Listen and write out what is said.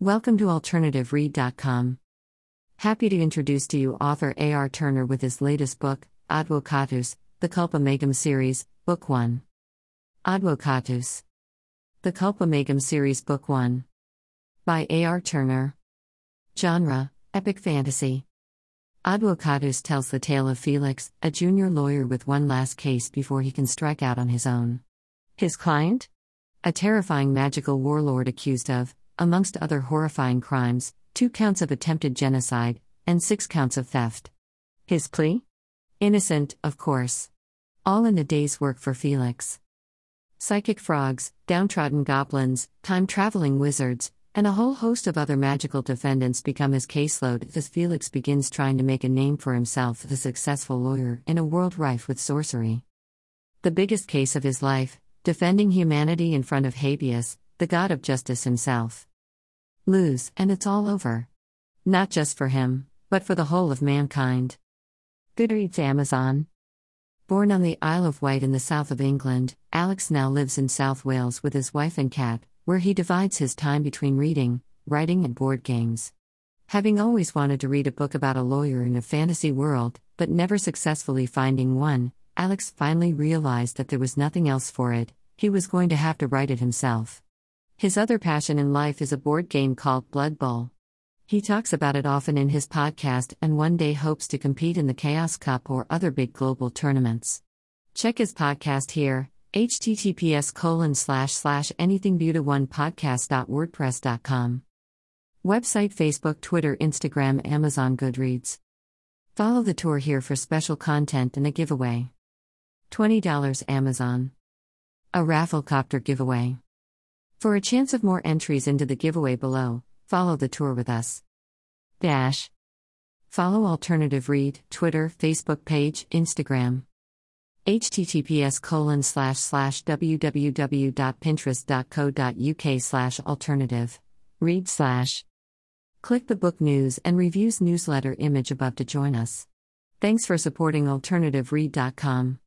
Welcome to AlternativeRead.com. Happy to introduce to you author A.R. Turner with his latest book, Advocatus, the Culpa Megum series, Book 1. Advocatus. The Culpa Megum series, Book 1. By A.R. Turner. Genre Epic Fantasy. Advocatus tells the tale of Felix, a junior lawyer with one last case before he can strike out on his own. His client? A terrifying magical warlord accused of, amongst other horrifying crimes, two counts of attempted genocide, and six counts of theft. His plea? Innocent, of course. All in a day's work for Felix. Psychic frogs, downtrodden goblins, time traveling wizards, and a whole host of other magical defendants become his caseload as Felix begins trying to make a name for himself as a successful lawyer in a world rife with sorcery. The biggest case of his life, defending humanity in front of Habeas, the god of justice himself. Lose, and it's all over. Not just for him, but for the whole of mankind. Goodreads Amazon. Born on the Isle of Wight in the south of England, Alex now lives in South Wales with his wife and cat, where he divides his time between reading, writing, and board games. Having always wanted to read a book about a lawyer in a fantasy world, but never successfully finding one, Alex finally realized that there was nothing else for it, he was going to have to write it himself. His other passion in life is a board game called Blood Bowl. He talks about it often in his podcast and one day hopes to compete in the Chaos Cup or other big global tournaments. Check his podcast here, https colon slash slash anythingbeauty1podcast.wordpress.com. Website Facebook Twitter Instagram Amazon Goodreads. Follow the tour here for special content and a giveaway. $20 Amazon. A Rafflecopter giveaway. For a chance of more entries into the giveaway below, follow the tour with us. Dash. Follow Alternative Read, Twitter, Facebook page, Instagram. https colon slash slash www.pinterest.co.uk slash alternative. Read slash. Click the book news and reviews newsletter image above to join us. Thanks for supporting AlternativeRead.com.